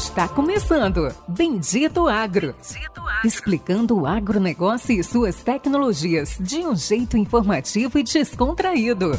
Está começando Bendito Agro. Bendito Agro. Explicando o agronegócio e suas tecnologias de um jeito informativo e descontraído.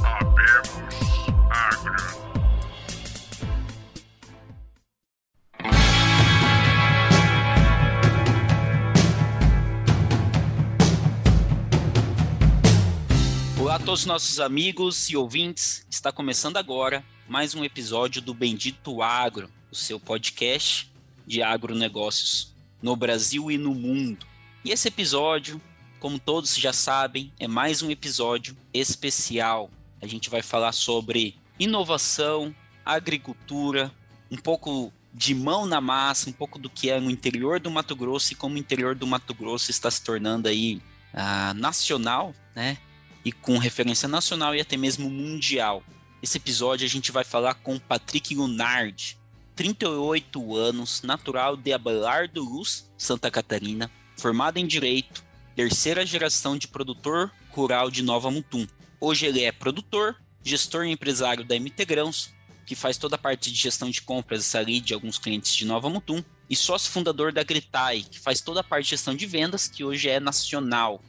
Olá a todos os nossos amigos e ouvintes. Está começando agora mais um episódio do Bendito Agro, o seu podcast de agronegócios no Brasil e no mundo. E esse episódio, como todos já sabem, é mais um episódio especial. A gente vai falar sobre inovação, agricultura, um pouco de mão na massa, um pouco do que é no interior do Mato Grosso e como o interior do Mato Grosso está se tornando aí uh, nacional, né? E com referência nacional e até mesmo mundial. Esse episódio a gente vai falar com Patrick Lunardi, 38 anos, natural de Abelardo Luz, Santa Catarina, formado em Direito, terceira geração de produtor rural de Nova Mutum. Hoje ele é produtor, gestor e empresário da MT Grãos, que faz toda a parte de gestão de compras ali de alguns clientes de Nova Mutum, e sócio fundador da Gritai, que faz toda a parte de gestão de vendas, que hoje é nacional.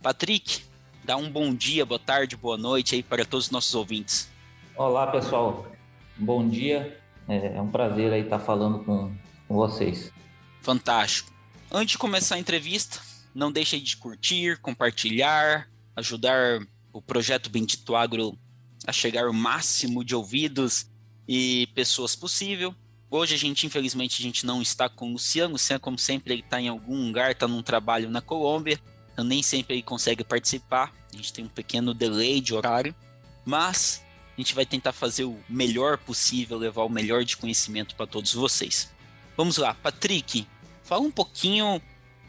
Patrick, dá um bom dia, boa tarde, boa noite aí para todos os nossos ouvintes. Olá, pessoal. Bom dia. É, é um prazer aí estar falando com, vocês. Fantástico. Antes de começar a entrevista, não deixe de curtir, compartilhar, ajudar o projeto Bendito Agro a chegar ao máximo de ouvidos e pessoas possível. Hoje a gente, infelizmente, a gente não está com o Luciano. O Luciano, como sempre, ele está em algum lugar, está num trabalho na Colômbia. Então nem sempre ele consegue participar. A gente tem um pequeno delay de horário. Mas gente vai tentar fazer o melhor possível, levar o melhor de conhecimento para todos vocês. Vamos lá, Patrick, fala um pouquinho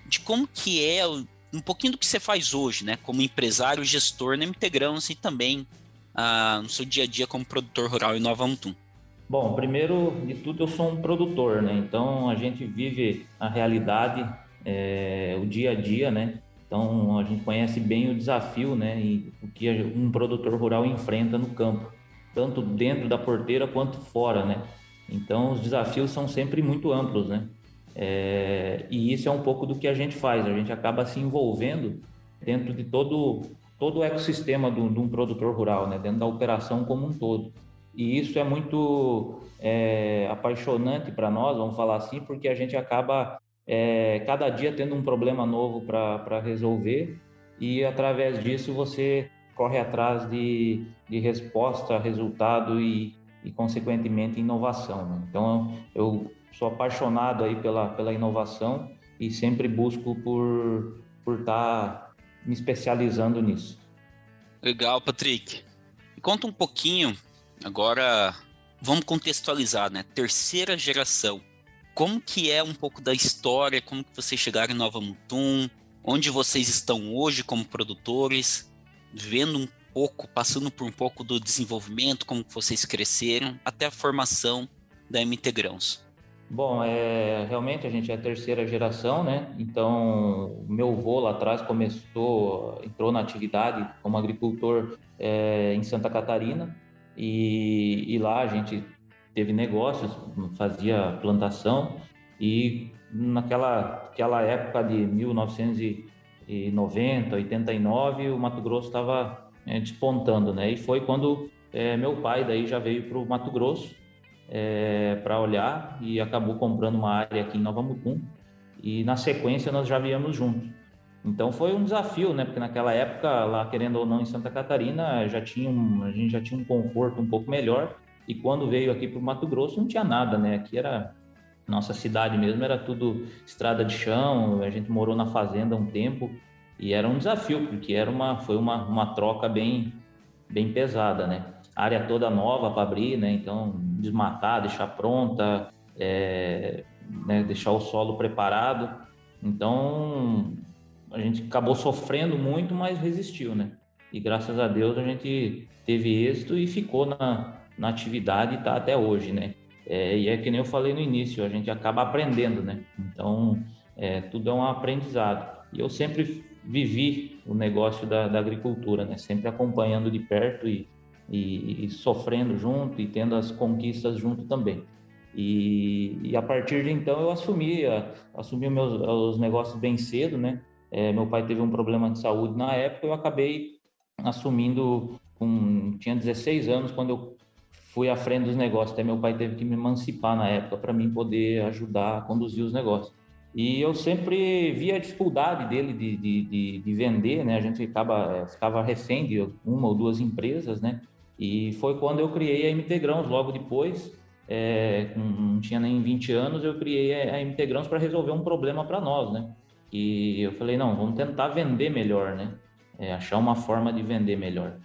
de como que é, um pouquinho do que você faz hoje, né? Como empresário, gestor na Integramos e também ah, no seu dia a dia como produtor rural em Nova Mutum. Bom, primeiro de tudo eu sou um produtor, né? Então a gente vive a realidade, é, o dia a dia, né? Então a gente conhece bem o desafio, né? E o que um produtor rural enfrenta no campo tanto dentro da porteira quanto fora, né? Então os desafios são sempre muito amplos, né? É, e isso é um pouco do que a gente faz. A gente acaba se envolvendo dentro de todo todo o ecossistema de um produtor rural, né? Dentro da operação como um todo. E isso é muito é, apaixonante para nós, vamos falar assim, porque a gente acaba é, cada dia tendo um problema novo para resolver e através disso você corre atrás de, de resposta, resultado e, e consequentemente, inovação. Né? Então, eu sou apaixonado aí pela, pela inovação e sempre busco por por estar tá me especializando nisso. Legal, Patrick. Conta um pouquinho, agora vamos contextualizar, né? Terceira geração. Como que é um pouco da história, como que vocês chegaram em Nova Mutum, onde vocês estão hoje como produtores, vendo um pouco, passando por um pouco do desenvolvimento, como vocês cresceram, até a formação da MT Grãos? Bom, é, realmente a gente é a terceira geração, né? Então, meu avô lá atrás começou, entrou na atividade como agricultor é, em Santa Catarina e, e, lá a gente teve negócios, fazia plantação e naquela aquela época de 1900 90, 89, o Mato Grosso estava é, despontando, né? E foi quando é, meu pai daí já veio para o Mato Grosso é, para olhar e acabou comprando uma área aqui em Nova Mutum e na sequência nós já viemos juntos. Então foi um desafio, né? Porque naquela época, lá querendo ou não em Santa Catarina, já tinha um, a gente já tinha um conforto um pouco melhor e quando veio aqui para o Mato Grosso não tinha nada, né? Aqui era nossa cidade mesmo era tudo estrada de chão, a gente morou na fazenda um tempo e era um desafio, porque era uma, foi uma, uma troca bem, bem pesada, né? Área toda nova para abrir, né? Então, desmatar, deixar pronta, é, né? deixar o solo preparado. Então, a gente acabou sofrendo muito, mas resistiu, né? E graças a Deus a gente teve êxito e ficou na, na atividade e está até hoje, né? É, e é que nem eu falei no início, a gente acaba aprendendo, né? Então, é, tudo é um aprendizado. E eu sempre vivi o negócio da, da agricultura, né? Sempre acompanhando de perto e, e, e, sofrendo junto e tendo as conquistas junto também. E, e a partir de então eu assumi, assumi meus, os negócios bem cedo, né? É, meu pai teve um problema de saúde na época, eu acabei assumindo com tinha 16 anos quando eu fui à frente dos negócios. Até meu pai teve que me emancipar na época para mim poder ajudar a conduzir os negócios. E eu sempre via a dificuldade dele de, de, de, de vender, né? A gente ficava, é, ficava refém de uma ou duas empresas, né? E foi quando eu criei a MT Grãos, logo depois, é, não tinha nem 20 anos, eu criei a MT Grãos para resolver um problema para nós, né? E eu falei, não, vamos tentar vender melhor, né? É, achar uma forma de vender melhor.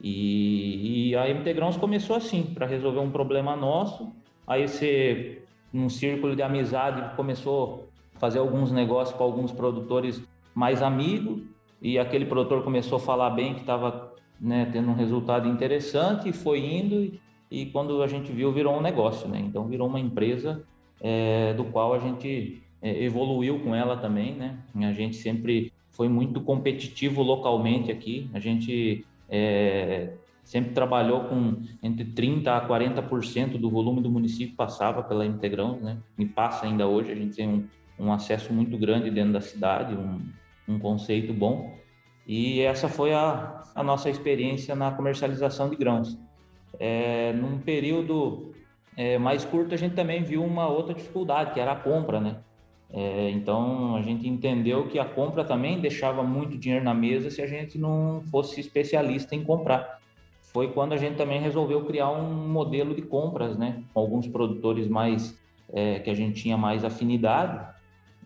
E, e a MT Grãos começou assim, para resolver um problema nosso. Aí você, num círculo de amizade, começou fazer alguns negócios com alguns produtores mais amigos e aquele produtor começou a falar bem que estava né, tendo um resultado interessante e foi indo e, e, quando a gente viu virou um negócio, né? Então virou uma empresa é, do qual a gente é, evoluiu com ela também, né? A gente sempre foi muito competitivo localmente aqui. A gente é, sempre trabalhou com entre 30% a 40% do volume do município passava pela Integrão, né? E passa ainda hoje. A gente tem um, um acesso muito grande dentro da cidade, um, um conceito bom. E essa foi a, a nossa experiência na comercialização de grãos. É, num período é, mais curto, a gente também viu uma outra dificuldade, que era a compra, né? É, então, a gente entendeu que a compra também deixava muito dinheiro na mesa se a gente não fosse especialista em comprar. Foi quando a gente também resolveu criar um modelo de compras, né? Com alguns produtores mais é, que a gente tinha mais afinidade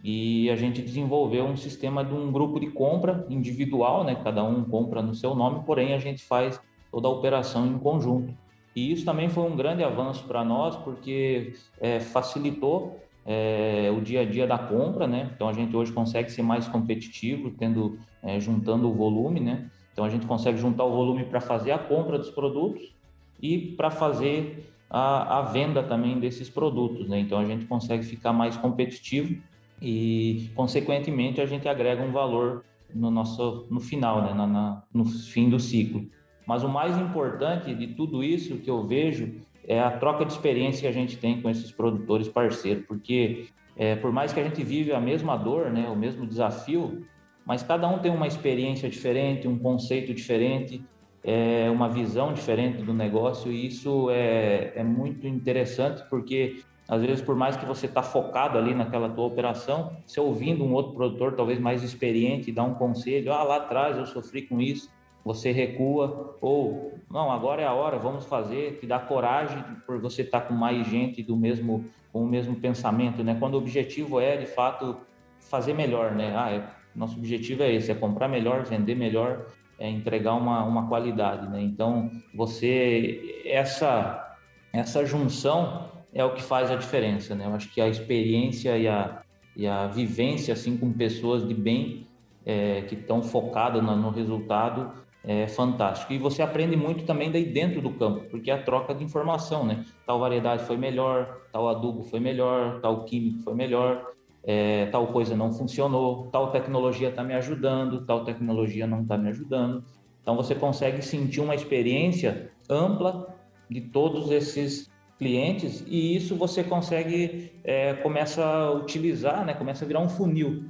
e a gente desenvolveu um sistema de um grupo de compra individual, né? Cada um compra no seu nome, porém a gente faz toda a operação em conjunto. E isso também foi um grande avanço para nós, porque é, facilitou é, o dia a dia da compra, né? Então a gente hoje consegue ser mais competitivo, tendo é, juntando o volume, né? Então a gente consegue juntar o volume para fazer a compra dos produtos e para fazer a, a, venda também desses produtos, né? Então a gente consegue ficar mais competitivo e, consequentemente, a gente agrega um valor no nosso no final, né, na, na, no fim do ciclo. Mas o mais importante de tudo isso que eu vejo é a troca de experiência que a gente tem com esses produtores parceiros, porque é, por mais que a gente vive a mesma dor, né, o mesmo desafio, mas cada um tem uma experiência diferente, um conceito diferente, é, uma visão diferente do negócio, e isso é, é muito interessante porque às vezes, por mais que você está focado ali naquela tua operação, se ouvindo um outro produtor, talvez mais experiente, dar um conselho, ah, lá atrás eu sofri com isso, você recua, ou não, agora é a hora, vamos fazer, te dá coragem por você estar tá com mais gente do mesmo, com o mesmo pensamento, né? Quando o objetivo é, de fato, fazer melhor, né? Ah, é, nosso objetivo é esse, é comprar melhor, vender melhor, é entregar uma, uma qualidade, né? Então, você, essa, essa junção é o que faz a diferença, né? Eu acho que a experiência e a, e a vivência, assim, com pessoas de bem, é, que estão focadas no, no, resultado, é fantástico. E você aprende muito também daí dentro do campo, porque é a troca de informação, né? Tal variedade foi melhor, tal adubo foi melhor, tal químico foi melhor, é, tal coisa não funcionou, tal tecnologia está me ajudando, tal tecnologia não está me ajudando. Então você consegue sentir uma experiência ampla de todos esses clientes e isso você consegue é, começa a utilizar, né? Começa a virar um funil.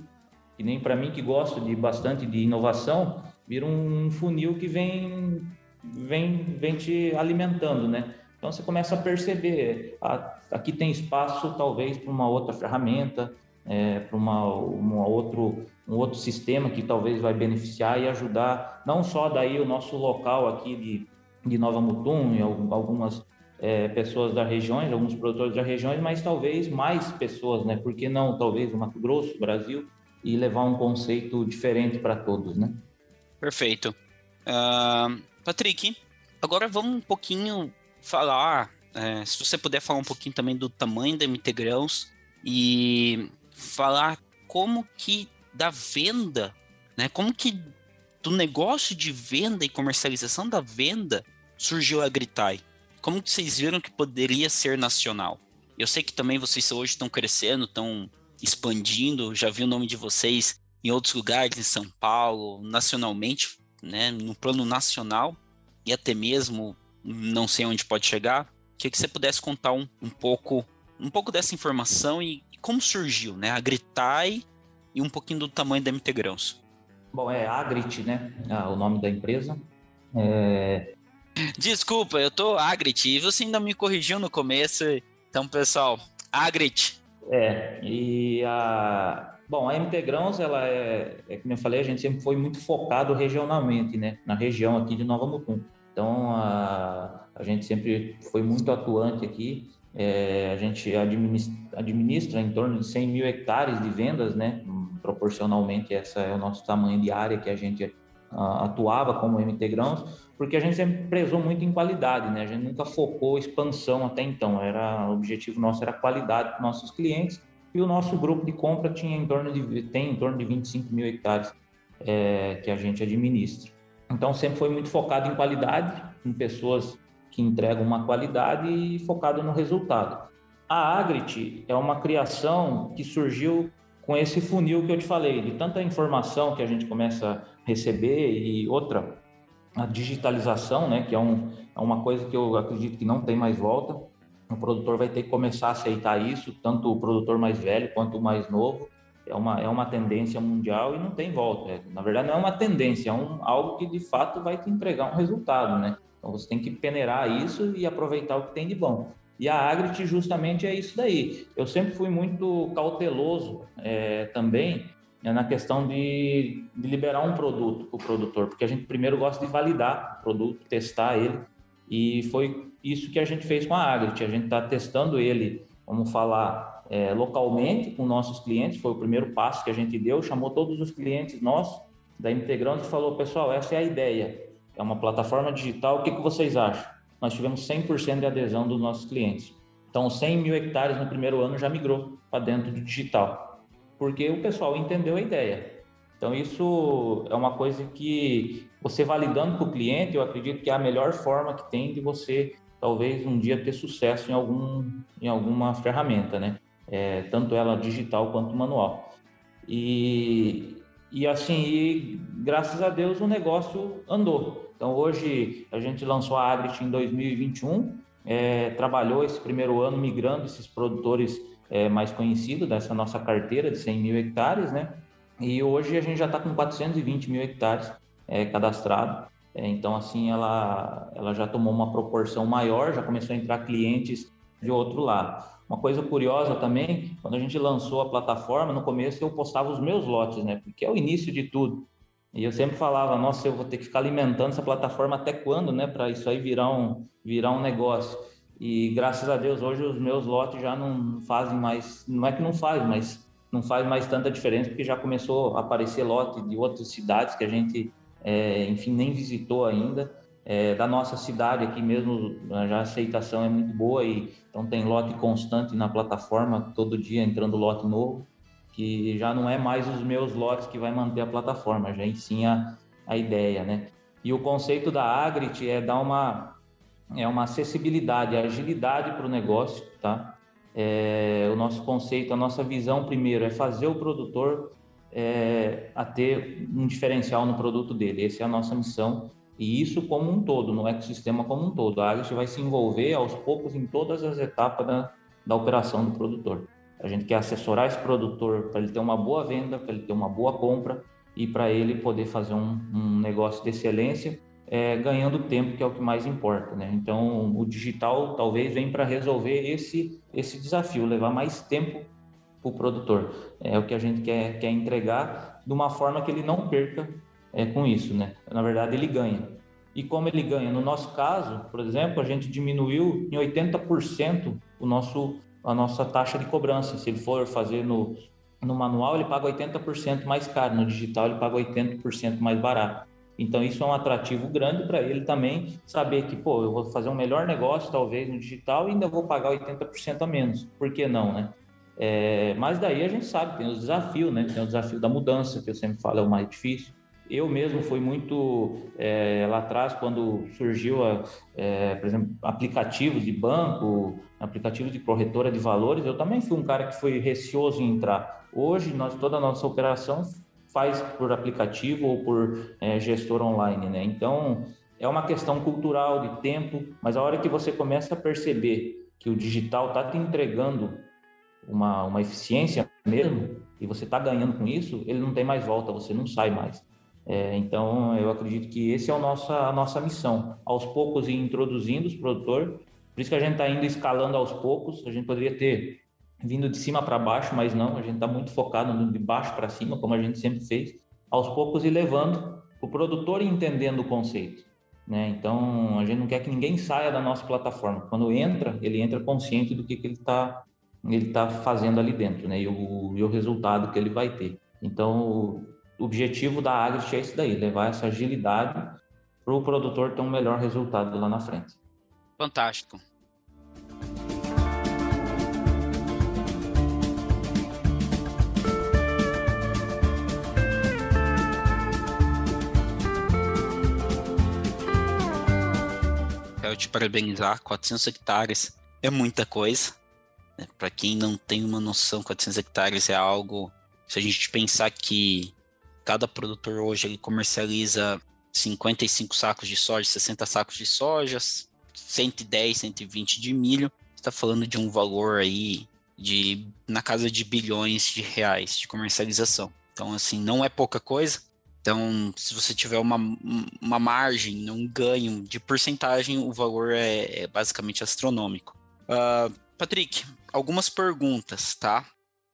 E nem para mim que gosto de bastante de inovação, vira um funil que vem vem vem te alimentando, né? Então você começa a perceber, ah, aqui tem espaço talvez para uma outra ferramenta, é, para uma, uma outro um outro sistema que talvez vai beneficiar e ajudar não só daí o nosso local aqui de, de Nova Mutum e algumas é, pessoas da região, alguns produtores da região, mas talvez mais pessoas, né? Por que não, talvez, o Mato Grosso, Brasil, e levar um conceito diferente para todos, né? Perfeito. Uh, Patrick, agora vamos um pouquinho falar, é, se você puder falar um pouquinho também do tamanho da MT Grãos e falar como que da venda, né? Como que do negócio de venda e comercialização da venda surgiu a Gritai? Como vocês viram que poderia ser nacional? Eu sei que também vocês hoje estão crescendo, estão expandindo, já vi o nome de vocês em outros lugares, em São Paulo, nacionalmente, né, no plano nacional, e até mesmo não sei onde pode chegar. Queria que você pudesse contar um, um pouco um pouco dessa informação e, e como surgiu, né? A Gritai e um pouquinho do tamanho da MT Grãos. Bom, é Agrit, né? Ah, o nome da empresa. É... Desculpa, eu tô Agrit e você ainda me corrigiu no começo. Então, pessoal, Agrit. É, e a. Bom, a MT Grãos, ela é, é, como eu falei, a gente sempre foi muito focado regionalmente, né? Na região aqui de Nova Mutum. Então, a, a gente sempre foi muito atuante aqui. É, a gente administra, administra, em torno de 100 mil hectares de vendas, né? Proporcionalmente, essa é o nosso tamanho de área que a gente atuava como MT Grãos, porque a gente sempre prezou muito em qualidade, né? A gente nunca focou expansão até então. Era o objetivo nosso era qualidade para nossos clientes e o nosso grupo de compra tinha em torno de tem em torno de 25 mil hectares é, que a gente administra. Então sempre foi muito focado em qualidade, em pessoas que entregam uma qualidade e focado no resultado. A Agrit é uma criação que surgiu com esse funil que eu te falei, de tanta informação que a gente começa receber e outra, a digitalização, né, que é, um, é uma coisa que eu acredito que não tem mais volta. O produtor vai ter que começar a aceitar isso, tanto o produtor mais velho quanto o mais novo. É uma, é uma tendência mundial e não tem volta. É, na verdade, não é uma tendência, é um, algo que de fato vai te entregar um resultado, né? Então você tem que peneirar isso e aproveitar o que tem de bom. E a Agrit justamente é isso daí. Eu sempre fui muito cauteloso é, também é, na questão de, de liberar um produto para o produtor, porque a gente primeiro gosta de validar o produto, testar ele. E foi isso que a gente fez com a Agrit. A gente está testando ele, vamos falar, é, localmente com nossos clientes. Foi o primeiro passo que a gente deu. Chamou todos os clientes nossos da Integrante e falou: pessoal, essa é a ideia. É uma plataforma digital. O que, que vocês acham? nós tivemos 100% de adesão dos nossos clientes. Então, 100 mil hectares no primeiro ano já migrou para dentro do digital, porque o pessoal entendeu a ideia. Então, isso é uma coisa que você validando para o cliente, eu acredito que é a melhor forma que tem de você, talvez, um dia ter sucesso em, algum, em alguma ferramenta, né? É, tanto ela digital quanto manual. E, e assim, e, graças a Deus, o negócio andou. Então, hoje, a gente lançou a Agrit em 2021, é, trabalhou esse primeiro ano migrando esses produtores é, mais conhecidos dessa nossa carteira de 100 mil hectares, né? E hoje a gente já está com 420 mil hectares é, cadastrado. É, então, assim, ela, ela já tomou uma proporção maior, já começou a entrar clientes de outro lado. Uma coisa curiosa também, quando a gente lançou a plataforma, no começo eu postava os meus lotes, né? Porque é o início de tudo. E eu sempre falava, nossa, eu vou ter que ficar alimentando essa plataforma até quando, né, para isso aí virar um, virar um negócio. E graças a Deus hoje os meus lotes já não fazem mais, não é que não faz, mas não faz mais tanta diferença porque já começou a aparecer lote de outras cidades que a gente, é, enfim, nem visitou ainda. É, da nossa cidade aqui mesmo, já a aceitação é muito boa e então tem lote constante na plataforma, todo dia entrando lote novo que já não é mais os meus lotes que vai manter a plataforma, já sim a, a ideia, né? E o conceito da Agrit é dar uma, é uma acessibilidade, agilidade para o negócio, tá? É, o nosso conceito, a nossa visão primeiro é fazer o produtor é, a ter um diferencial no produto dele. Essa é a nossa missão e isso como um todo, no ecossistema como um todo. A Agrit vai se envolver aos poucos em todas as etapas da, da operação do produtor. A gente quer assessorar esse produtor para ele ter uma boa venda, para ele ter uma boa compra e para ele poder fazer um, um negócio de excelência, é, ganhando tempo, que é o que mais importa. Né? Então, o digital talvez venha para resolver esse, esse desafio, levar mais tempo para o produtor. É o que a gente quer, quer entregar de uma forma que ele não perca é, com isso. Né? Na verdade, ele ganha. E como ele ganha? No nosso caso, por exemplo, a gente diminuiu em 80% o nosso a nossa taxa de cobrança. Se ele for fazer no, no manual, ele paga 80% mais caro, no digital, ele paga 80% mais barato. Então, isso é um atrativo grande para ele também saber que, pô, eu vou fazer um melhor negócio, talvez, no digital e ainda vou pagar 80% a menos. Por que não, né? É, mas daí a gente sabe, tem os desafios, né? Tem o desafio da mudança, que eu sempre falo é o mais difícil. Eu mesmo fui muito é, lá atrás, quando surgiu, a, é, por exemplo, aplicativos de banco, aplicativos de corretora de valores, eu também fui um cara que foi receoso em entrar. Hoje, nós, toda a nossa operação faz por aplicativo ou por é, gestor online, né? Então, é uma questão cultural de tempo, mas a hora que você começa a perceber que o digital está te entregando uma, uma eficiência mesmo, e você está ganhando com isso, ele não tem mais volta, você não sai mais. É, então, eu acredito que esse é o nosso, a nossa missão. Aos poucos ir introduzindo os produtores, por isso que a gente está indo escalando aos poucos, a gente poderia ter vindo de cima para baixo, mas não, a gente está muito focado no de baixo para cima, como a gente sempre fez, aos poucos e levando o produtor entendendo o conceito. Né? Então, a gente não quer que ninguém saia da nossa plataforma. Quando entra, ele entra consciente do que, que ele está ele tá fazendo ali dentro né? e, o, e o resultado que ele vai ter. Então, o objetivo da Agrit é isso daí, levar essa agilidade para o produtor ter um melhor resultado lá na frente. Fantástico. Quero te parabenizar. 400 hectares é muita coisa. Né? Para quem não tem uma noção, 400 hectares é algo. Se a gente pensar que cada produtor hoje ele comercializa 55 sacos de soja, 60 sacos de soja, 110, 120 de milho, está falando de um valor aí de na casa de bilhões de reais de comercialização. Então, assim, não é pouca coisa. Então, se você tiver uma, uma margem, um ganho de porcentagem, o valor é, é basicamente astronômico. Uh, Patrick, algumas perguntas, tá?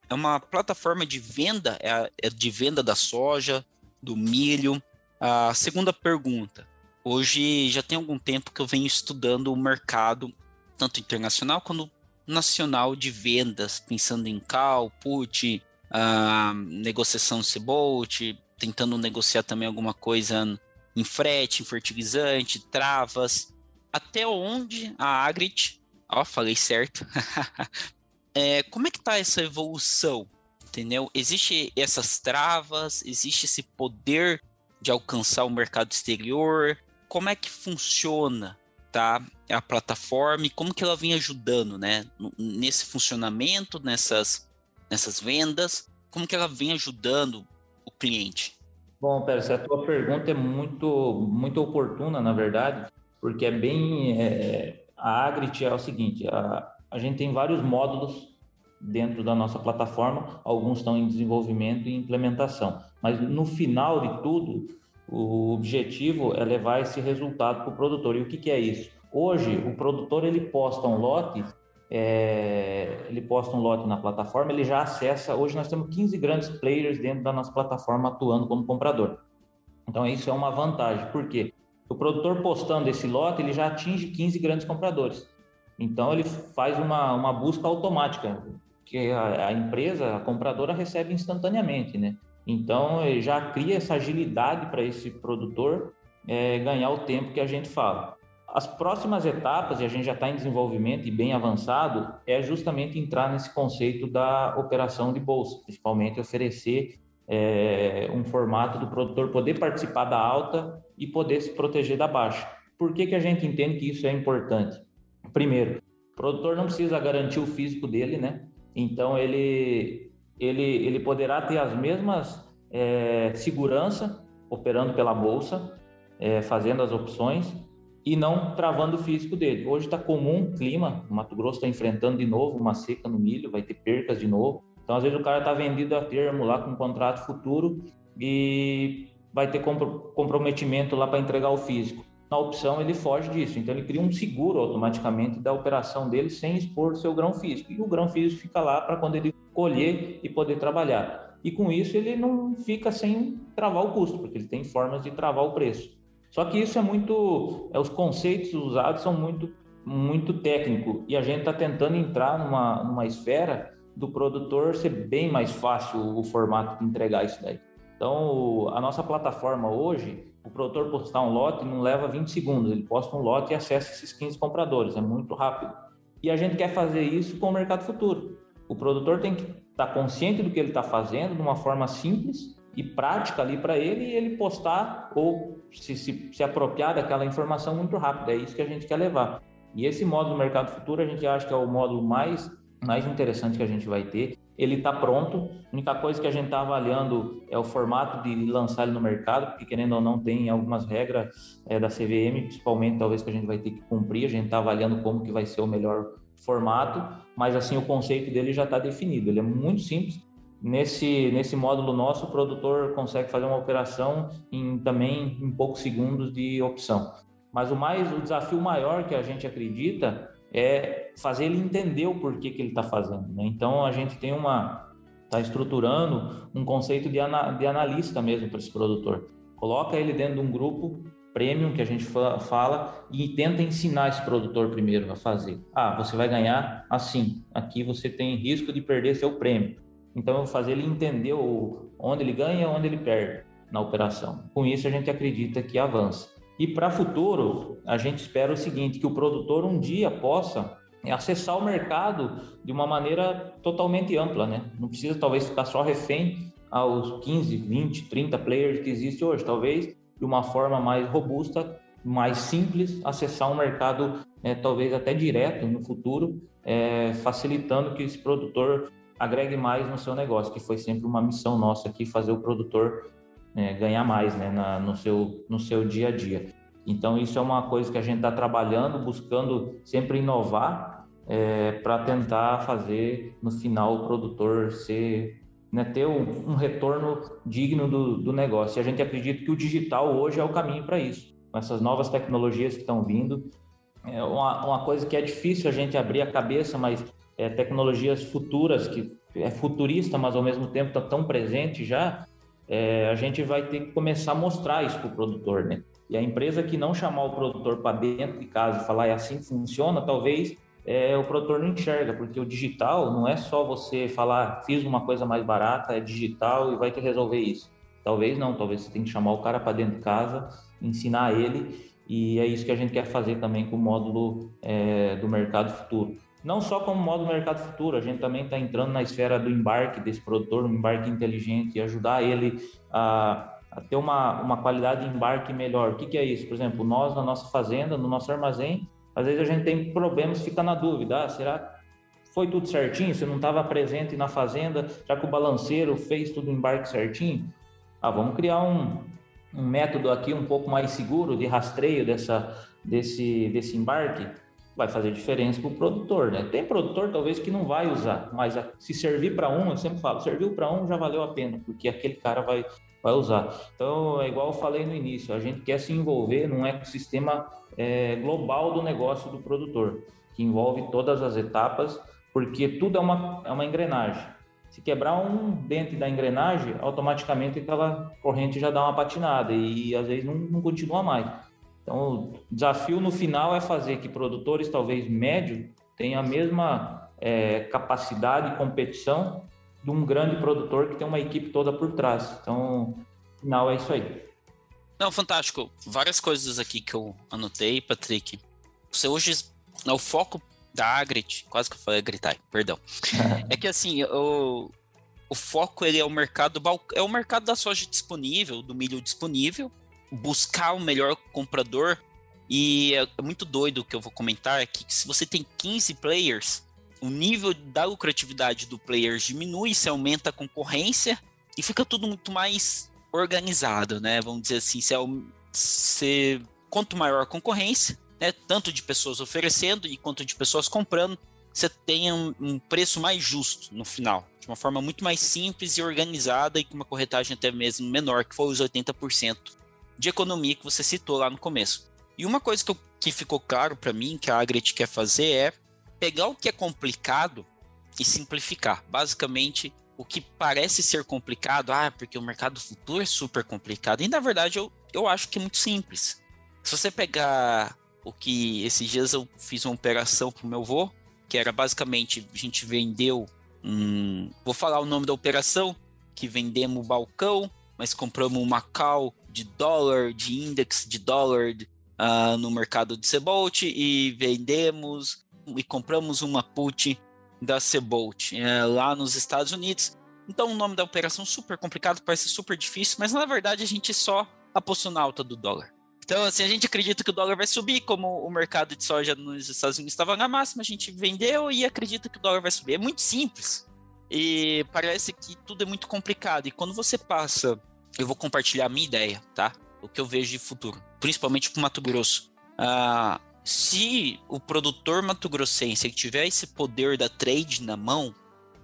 É uma plataforma de venda, é, é de venda da soja, do milho. A segunda pergunta. Hoje já tem algum tempo que eu venho estudando o mercado, tanto internacional quanto nacional de vendas, pensando em cal, put, uh, negociação cebolt, tentando negociar também alguma coisa em frete, em fertilizante, travas. Até onde a Agrit, ó, falei certo. é, como é que tá essa evolução? Entendeu? Existe essas travas, existe esse poder de alcançar o mercado exterior? Como é que funciona, tá? A plataforma e como que ela vem ajudando, né? Nesse funcionamento, nessas, nessas vendas, como que ela vem ajudando o cliente? Bom, Pérez, a tua pergunta é muito, muito oportuna, na verdade, porque é bem. É, a Agrit é o seguinte: a, a gente tem vários módulos dentro da nossa plataforma, alguns estão em desenvolvimento e implementação, mas no final de tudo, o objetivo é levar esse resultado para o produtor. E o que, que é isso? Hoje, o produtor ele posta um lote é, ele posta um lote na plataforma, ele já acessa. Hoje nós temos 15 grandes players dentro da nossa plataforma atuando como comprador. Então isso é uma vantagem, porque o produtor postando esse lote, ele já atinge 15 grandes compradores. Então ele faz uma, uma busca automática, que a, a empresa, a compradora recebe instantaneamente, né? Então já cria essa agilidade para esse produtor é, ganhar o tempo que a gente fala. As próximas etapas, e a gente já está em desenvolvimento e bem avançado, é justamente entrar nesse conceito da operação de bolsa, principalmente oferecer é, um formato do produtor poder participar da alta e poder se proteger da baixa. Por que, que a gente entende que isso é importante? Primeiro, o produtor não precisa garantir o físico dele, né? Então ele ele ele poderá ter as mesmas é, segurança operando pela bolsa, é, fazendo as opções e não travando o físico dele. Hoje está comum o clima, o Mato Grosso está enfrentando de novo uma seca no milho, vai ter percas de novo. Então, às vezes, o cara está vendido a termo lá com um contrato futuro e vai ter comprometimento lá para entregar o físico. Na opção, ele foge disso. Então, ele cria um seguro automaticamente da operação dele sem expor seu grão físico. E o grão físico fica lá para quando ele colher e poder trabalhar. E com isso, ele não fica sem travar o custo, porque ele tem formas de travar o preço. Só que isso é muito, é, os conceitos usados são muito, muito técnico e a gente está tentando entrar numa, numa esfera do produtor ser bem mais fácil o formato de entregar isso daí. Então, a nossa plataforma hoje, o produtor postar um lote não leva 20 segundos, ele posta um lote e acessa esses 15 compradores, é muito rápido. E a gente quer fazer isso com o mercado futuro. O produtor tem que estar tá consciente do que ele está fazendo de uma forma simples e prática ali para ele e ele postar ou se, se, se apropriar daquela informação muito rápido. É isso que a gente quer levar. E esse módulo do mercado futuro a gente acha que é o módulo mais mais interessante que a gente vai ter. Ele está pronto. A única coisa que a gente está avaliando é o formato de lançar ele no mercado, porque querendo ou não tem algumas regras é, da CVM, principalmente talvez que a gente vai ter que cumprir. A gente está avaliando como que vai ser o melhor formato, mas assim o conceito dele já está definido. Ele é muito simples. Nesse, nesse módulo nosso, o produtor consegue fazer uma operação em também em poucos segundos de opção. Mas o mais, o desafio maior que a gente acredita é fazer ele entender o porquê que ele está fazendo. Né? Então a gente tem uma está estruturando um conceito de, ana, de analista mesmo para esse produtor. Coloca ele dentro de um grupo premium que a gente fala e tenta ensinar esse produtor primeiro a fazer. Ah, você vai ganhar assim. Aqui você tem risco de perder seu prêmio. Então eu fazer ele entender onde ele ganha onde ele perde na operação. Com isso a gente acredita que avança. E para futuro, a gente espera o seguinte, que o produtor um dia possa acessar o mercado de uma maneira totalmente ampla, né? Não precisa talvez ficar só refém aos 15, 20, 30 players que existe hoje, talvez de uma forma mais robusta, mais simples, acessar um mercado é, talvez até direto no futuro, é, facilitando que esse produtor agregue mais no seu negócio, que foi sempre uma missão nossa aqui, fazer o produtor né, ganhar mais né, na, no, seu, no seu dia a dia. Então, isso é uma coisa que a gente está trabalhando, buscando sempre inovar é, para tentar fazer no final o produtor ser, né, ter um, um retorno digno do, do negócio. E a gente acredita que o digital hoje é o caminho para isso. Com essas novas tecnologias que estão vindo, é uma, uma coisa que é difícil a gente abrir a cabeça, mas é, tecnologias futuras, que é futurista, mas ao mesmo tempo está tão presente já, é, a gente vai ter que começar a mostrar isso para o produtor, né? E a empresa que não chamar o produtor para dentro de casa e falar é assim que funciona, talvez é, o produtor não enxerga, porque o digital não é só você falar fiz uma coisa mais barata, é digital e vai te resolver isso. Talvez não, talvez você tenha que chamar o cara para dentro de casa, ensinar ele, e é isso que a gente quer fazer também com o módulo é, do mercado futuro não só como modo mercado futuro, a gente também está entrando na esfera do embarque desse produtor, um embarque inteligente, e ajudar ele a, a, ter uma, uma qualidade de embarque melhor. O que, que é isso? Por exemplo, nós na nossa fazenda, no nosso armazém, às vezes a gente tem problemas, fica na dúvida, ah, será foi tudo certinho? Você não estava presente na fazenda, já que o balanceiro fez tudo o embarque certinho? Ah, vamos criar um, um método aqui um pouco mais seguro de rastreio dessa, desse, desse embarque vai fazer diferença para o produtor, né? Tem produtor talvez que não vai usar, mas se servir para um, eu sempre falo, serviu para um já valeu a pena, porque aquele cara vai vai usar. Então, é igual eu falei no início, a gente quer se envolver num ecossistema é, global do negócio do produtor, que envolve todas as etapas, porque tudo é uma, é uma engrenagem. Se quebrar um dente da engrenagem, automaticamente aquela corrente já dá uma patinada e às vezes não, não continua mais. Então, o desafio no final é fazer que produtores, talvez médio, tenham a mesma é, capacidade e competição de um grande produtor que tem uma equipe toda por trás. Então, no final é isso aí. Não, fantástico. Várias coisas aqui que eu anotei, Patrick. Você hoje, o foco da Agrit, quase que eu falei gritar, perdão. é que assim, o, o foco ele é o mercado é o mercado da soja disponível, do milho disponível, buscar o melhor comprador. E é muito doido o que eu vou comentar é que se você tem 15 players, o nível da lucratividade do player diminui, se aumenta a concorrência e fica tudo muito mais organizado, né? Vamos dizer assim, se, é se quanto maior a concorrência, né, tanto de pessoas oferecendo e quanto de pessoas comprando, você tem um, um, preço mais justo no final, de uma forma muito mais simples e organizada e com uma corretagem até mesmo menor, que foi os 80% de economia que você citou lá no começo. E uma coisa que, eu, que ficou claro para mim que a Agrit quer fazer é pegar o que é complicado e simplificar. Basicamente, o que parece ser complicado, ah, porque o mercado futuro é super complicado. E na verdade eu, eu acho que é muito simples. Se você pegar o que esses dias eu fiz uma operação pro meu avô, que era basicamente a gente vendeu um. Vou falar o nome da operação, que vendemos o balcão, mas compramos um Macau de dólar, de index de dólar uh, no mercado de Cebolt e vendemos e compramos uma put da Cebolt uh, lá nos Estados Unidos. Então o nome da operação super complicado, parece super difícil, mas na verdade a gente só apostou na alta do dólar. Então, assim, a gente acredita que o dólar vai subir, como o mercado de soja nos Estados Unidos estava na máxima, a gente vendeu e acredita que o dólar vai subir. É muito simples. E parece que tudo é muito complicado. E quando você passa, eu vou compartilhar a minha ideia, tá? O que eu vejo de futuro, principalmente para o Mato Grosso. Ah, se o produtor mato-grossense tiver esse poder da trade na mão,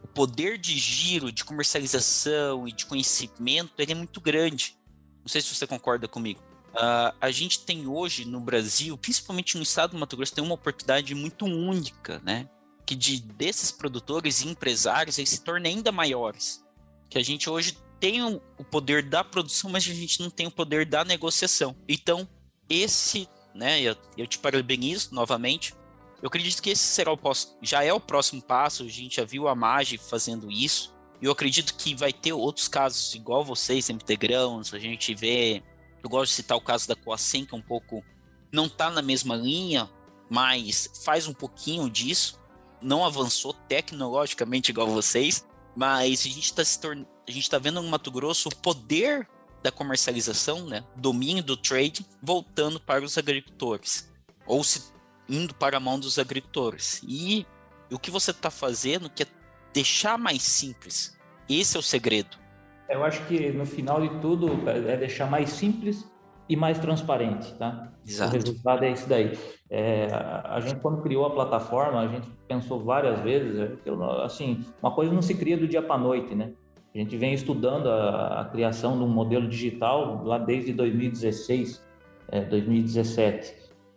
o poder de giro, de comercialização e de conhecimento, ele é muito grande. Não sei se você concorda comigo. Uh, a gente tem hoje no Brasil, principalmente no estado do Mato Grosso, tem uma oportunidade muito única, né? Que de desses produtores e empresários eles se tornem ainda maiores. Que a gente hoje tem o poder da produção, mas a gente não tem o poder da negociação. Então, esse né? Eu, eu te parabenizo novamente. Eu acredito que esse será o já é o próximo passo. A gente já viu a Magi fazendo isso. E eu acredito que vai ter outros casos igual vocês, MT Grãos. A gente vê. Eu gosto de citar o caso da Coacen, que é um pouco. Não está na mesma linha, mas faz um pouquinho disso. Não avançou tecnologicamente igual vocês, mas a gente está se tornando. A gente está vendo no Mato Grosso o poder da comercialização, né, domínio do trade, voltando para os agricultores, ou se indo para a mão dos agricultores. E o que você está fazendo que é deixar mais simples. Esse é o segredo. Eu acho que no final de tudo é deixar mais simples e mais transparente, tá? Exato. O resultado é isso daí. É, a gente quando criou a plataforma, a gente pensou várias vezes, é, assim, uma coisa não se cria do dia para noite, né? A gente vem estudando a, a criação de um modelo digital lá desde 2016, é, 2017.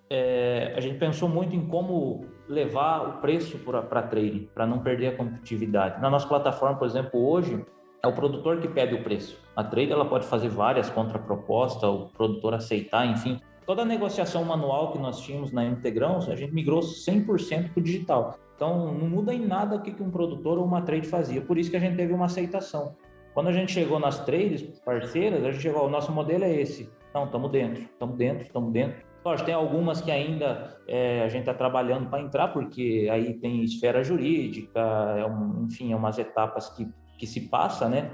É, a gente pensou muito em como levar o preço para trading, para não perder a competitividade. Na nossa plataforma, por exemplo, hoje é o produtor que pede o preço. A trade ela pode fazer várias contrapropostas, o produtor aceitar, enfim. Toda a negociação manual que nós tínhamos na Integrão, a gente migrou 100% para o digital. Então, não muda em nada o que um produtor ou uma trade fazia. Por isso que a gente teve uma aceitação. Quando a gente chegou nas trades parceiras, a gente chegou, o nosso modelo é esse. Não, estamos dentro, estamos dentro, estamos dentro. Lógico, tem algumas que ainda é, a gente está trabalhando para entrar, porque aí tem esfera jurídica, é um, enfim, é umas etapas que, que se passa, né?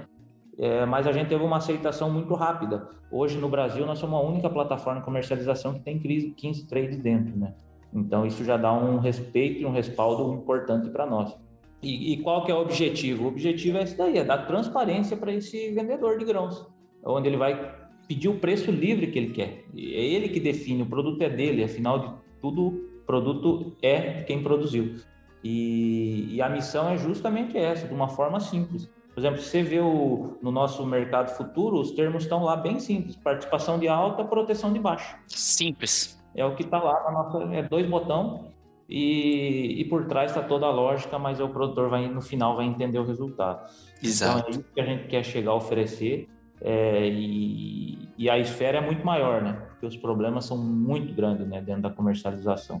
É, mas a gente teve uma aceitação muito rápida. Hoje no Brasil nós somos a única plataforma de comercialização que tem 15 trades dentro, né? Então isso já dá um respeito e um respaldo importante para nós. E, e, qual que é o objetivo? O objetivo é esse daí, é dar transparência para esse vendedor de grãos, onde ele vai pedir o preço livre que ele quer. É ele que define, o produto é dele, afinal de tudo, o produto é quem produziu. E, e, a missão é justamente essa, de uma forma simples. Por exemplo, se você vê o, no nosso mercado futuro, os termos estão lá bem simples: participação de alta, proteção de baixa. Simples. É o que está lá na nossa. É dois botão e, e por trás está toda a lógica, mas o produtor vai no final vai entender o resultado. Exato. Então é isso que a gente quer chegar a oferecer. É, e, e, a esfera é muito maior, né? Porque os problemas são muito grandes, né? Dentro da comercialização.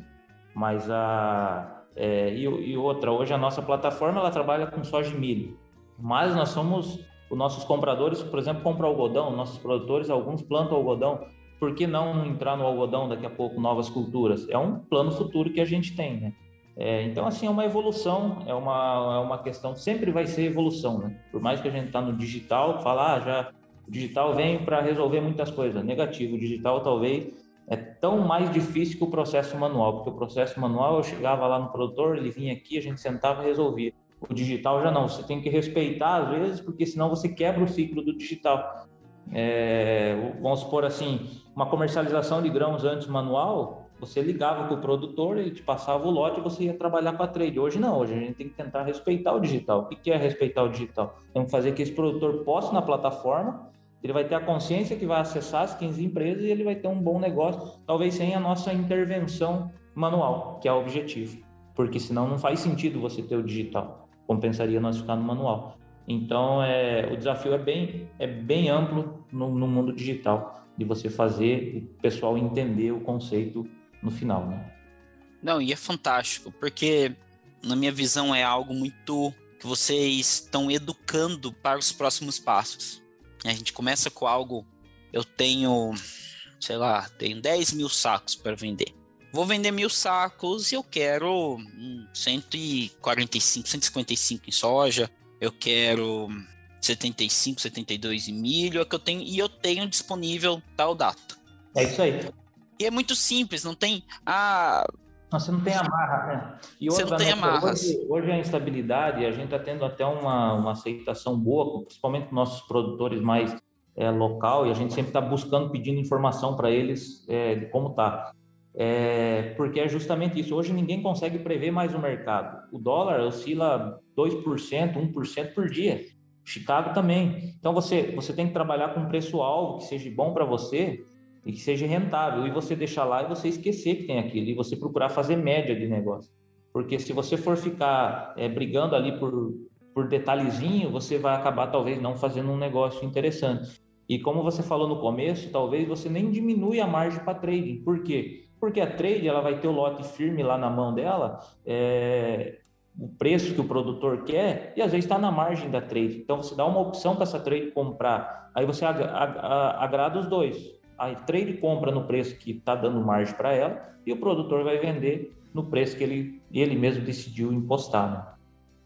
Mas a é, e, e, outra, hoje a nossa plataforma ela trabalha com soja e milho, mas nós somos os nossos compradores, por exemplo, compram algodão, nossos produtores alguns plantam algodão, por que não entrar no algodão daqui a pouco, novas culturas? É um plano futuro que a gente tem, né? É, então, assim, é uma evolução, é uma, é uma questão, sempre vai ser evolução, né? Por mais que a gente está no digital, falar, ah, já o digital vem para resolver muitas coisas. Negativo, o digital talvez é tão mais difícil que o processo manual, porque o processo manual eu chegava lá no produtor, ele vinha aqui, a gente sentava e resolvia. O digital já não, você tem que respeitar às vezes, porque senão você quebra o ciclo do digital. É, vamos supor assim, uma comercialização de grãos antes manual, você ligava com o produtor, ele te passava o lote e você ia trabalhar com a trade. Hoje não, hoje a gente tem que tentar respeitar o digital. O que é respeitar o digital? Tem que fazer que esse produtor possa na plataforma, ele vai ter a consciência que vai acessar as 15 empresas e ele vai ter um bom negócio, talvez sem a nossa intervenção manual, que é o objetivo. Porque senão não faz sentido você ter o digital. Compensaria nós ficar no manual. Então, é, o desafio é bem, é bem amplo no, no, mundo digital, de você fazer o pessoal entender o conceito no final, né? Não, e é fantástico, porque na minha visão é algo muito que vocês estão educando para os próximos passos. A gente começa com algo, eu tenho, sei lá, tenho 10 mil sacos para vender. Vou vender mil sacos e eu quero 145, 155 em soja, eu quero 75, 72 em milho, é que eu tenho e eu tenho disponível tal data. É isso aí. E é muito simples, não tem. Ah, você não tem amarra, né? E outra, você não tem né, amarras. Hoje, hoje, a instabilidade, a gente está tendo até uma, uma aceitação boa, principalmente com nossos produtores mais é, local, e a gente sempre está buscando, pedindo informação para eles é, de como está. É, porque é justamente isso. Hoje ninguém consegue prever mais o mercado. O dólar oscila 2%, 1% por dia. Chicago também. Então você, você tem que trabalhar com um preço-alvo que seja bom para você e que seja rentável. E você deixar lá e você esquecer que tem aquilo. E você procurar fazer média de negócio. Porque se você for ficar é, brigando ali por, por detalhezinho, você vai acabar talvez não fazendo um negócio interessante. E como você falou no começo, talvez você nem diminui a margem para trading. Por quê? Porque a trade ela vai ter o lote firme lá na mão dela, é, o preço que o produtor quer, e às vezes está na margem da trade. Então você dá uma opção para essa trade comprar, aí você agrada os dois. A trade compra no preço que está dando margem para ela e o produtor vai vender no preço que ele, ele mesmo decidiu impostar.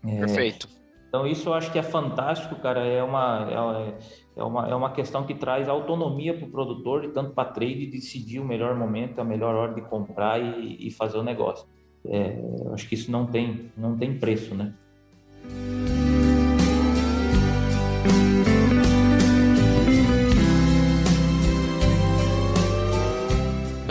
Né? É, Perfeito. Então isso eu acho que é fantástico, cara. É uma, é, é uma, é uma questão que traz autonomia para o produtor, e tanto para trade decidir o melhor momento, a melhor hora de comprar e, e fazer o negócio. É, eu acho que isso não tem, não tem preço, né?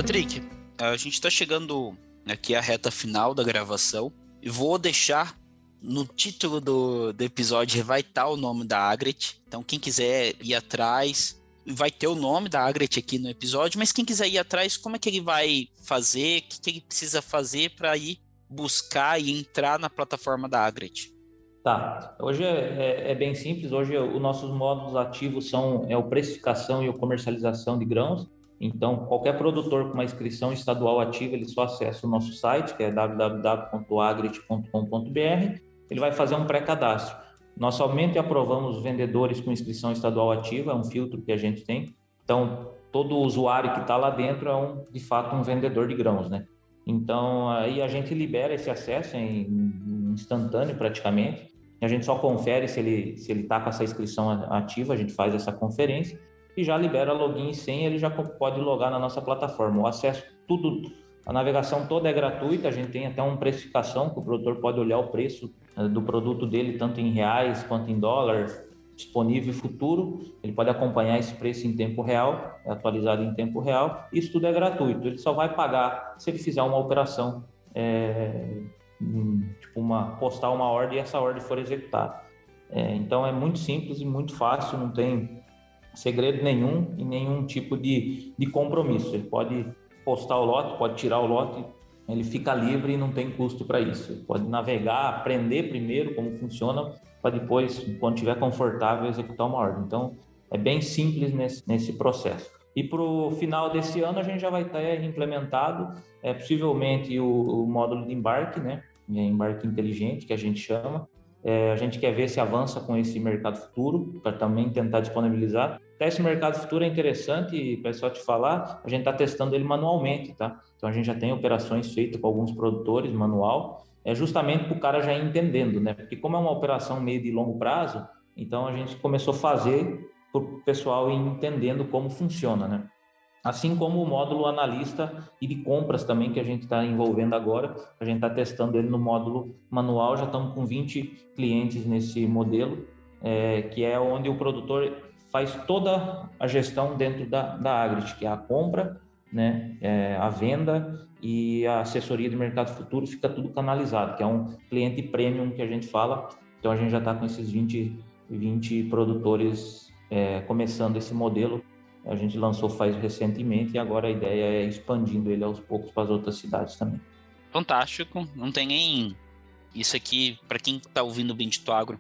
Patrick, a gente está chegando aqui à reta final da gravação e vou deixar no título do, do episódio vai estar o nome da Agret. Então, quem quiser ir atrás, vai ter o nome da Agret aqui no episódio, mas quem quiser ir atrás, como é que ele vai fazer? O que, que ele precisa fazer para ir buscar e entrar na plataforma da Agret? Tá. Hoje é, é, é bem simples. Hoje os nossos módulos ativos são é o precificação e a comercialização de grãos. Então, qualquer produtor com uma inscrição estadual ativa, ele só acessa o nosso site, que é www.agrit.com.br, ele vai fazer um pré-cadastro. Nós somente aprovamos vendedores com inscrição estadual ativa, é um filtro que a gente tem. Então, todo usuário que está lá dentro é um, de fato um vendedor de grãos, né? Então, aí a gente libera esse acesso em instantâneo praticamente. A gente só confere se ele se ele está com essa inscrição ativa, a gente faz essa conferência e já libera login e senha, ele já pode logar na nossa plataforma. O acesso tudo a navegação toda é gratuita, a gente tem até uma precificação que o produtor pode olhar o preço eh, do produto dele, tanto em reais quanto em dólar, disponível futuro. Ele pode acompanhar esse preço em tempo real, é atualizado em tempo real. Isso tudo é gratuito. Ele só vai pagar se ele fizer uma operação, é, tipo uma postar uma ordem e essa ordem for executada. É, então é muito simples e muito fácil, não tem segredo nenhum e nenhum tipo de, de compromisso. Ele pode postar o lote, pode tirar o lote, ele fica livre e não tem custo para isso. Ele pode navegar, aprender primeiro como funciona, para depois, quando estiver confortável, executar uma ordem. Então, é bem simples nesse, nesse processo. E para o final desse ano, a gente já vai ter implementado, é, possivelmente, o, o módulo de embarque, né? É, embarque inteligente, que a gente chama, é, a gente quer ver se avança com esse mercado futuro, para também tentar disponibilizar. Até esse mercado futuro é interessante, para só te falar, a gente está testando ele manualmente, tá? Então a gente já tem operações feitas com alguns produtores manual, é justamente para o cara já ir entendendo, né? Porque como é uma operação meio de longo prazo, então a gente começou a fazer para o pessoal ir entendendo como funciona, né? assim como o módulo analista e de compras também que a gente está envolvendo agora. A gente está testando ele no módulo manual, já estamos com 20 clientes nesse modelo, é, que é onde o produtor faz toda a gestão dentro da, da Agrit, que é a compra, né, é, a venda e a assessoria de mercado futuro, fica tudo canalizado, que é um cliente premium que a gente fala. Então a gente já está com esses 20, 20 produtores é, começando esse modelo a gente lançou faz recentemente e agora a ideia é expandindo ele aos poucos para as outras cidades também. Fantástico, não tem nem isso aqui para quem está ouvindo o Bendito Agro.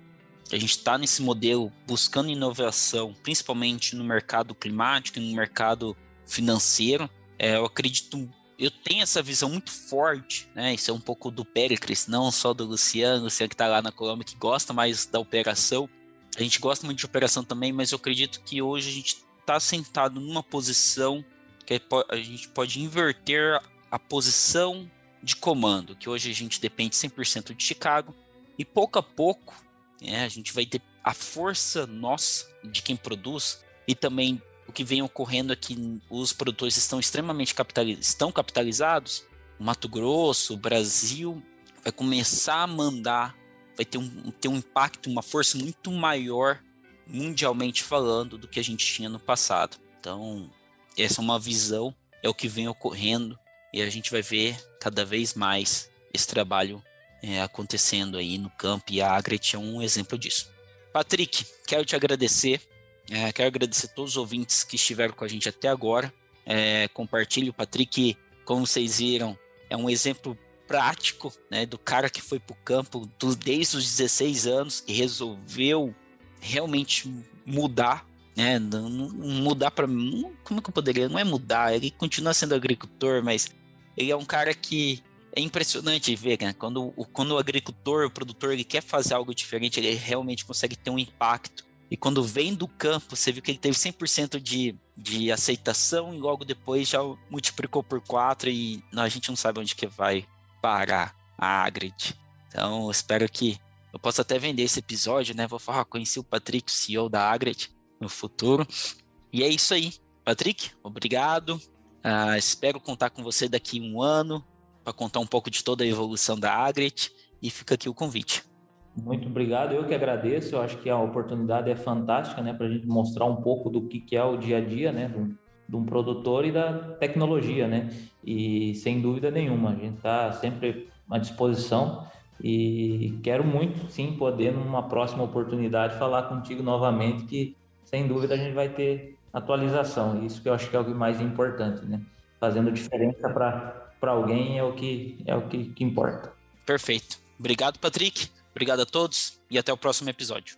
A gente está nesse modelo buscando inovação, principalmente no mercado climático e no mercado financeiro. É, eu acredito, eu tenho essa visão muito forte, né? Isso é um pouco do Pericles, não só do Luciano, Luciano que está lá na Colômbia, que gosta mais da operação. A gente gosta muito de operação também, mas eu acredito que hoje a gente está sentado numa posição que a gente pode inverter a posição de comando, que hoje a gente depende 100% de Chicago, e pouco a pouco né, a gente vai ter a força nossa de quem produz e também o que vem ocorrendo é que os produtores estão extremamente capitalizados, estão capitalizados. O Mato Grosso, o Brasil vai começar a mandar, vai ter um, ter um impacto, uma força muito maior mundialmente falando do que a gente tinha no passado. Então, essa é uma visão, é o que vem ocorrendo e a gente vai ver cada vez mais esse trabalho é, acontecendo aí no campo e a Agret é um exemplo disso. Patrick, quero te agradecer, é, quero agradecer todos os ouvintes que estiveram com a gente até agora. É, o Patrick, como vocês viram, é um exemplo prático né, do cara que foi para o campo do, desde os 16 anos e resolveu realmente mudar, né? Não, mudar para como que eu poderia? Não é mudar, ele continua sendo agricultor, mas ele é um cara que é impressionante ver, né? Quando, quando o agricultor, o produtor, ele quer fazer algo diferente, ele realmente consegue ter um impacto. E quando vem do campo, você viu que ele teve 100% de, de aceitação e logo depois já multiplicou por 4 e a gente não sabe onde que vai parar a Agrid. Então, espero que eu posso até vender esse episódio, né? Vou falar, conheci o Patrick, CEO da Agret, no futuro. E é isso aí. Patrick, obrigado. Uh, espero contar com você daqui um ano para contar um pouco de toda a evolução da Agret. E fica aqui o convite. Muito obrigado, eu que agradeço. Eu acho que a oportunidade é fantástica, né, para a gente mostrar um pouco do que, que é o dia a dia, né, um, de um produtor e da tecnologia, né. E sem dúvida nenhuma, a gente está sempre à disposição e quero muito, sim, poder, numa próxima oportunidade, falar contigo novamente, que sem dúvida a gente vai ter atualização. Isso que eu acho que é o mais importante, né? Fazendo diferença para alguém é o que, é o que, que importa. Perfeito. Obrigado, Patrick. Obrigado a todos e até o próximo episódio.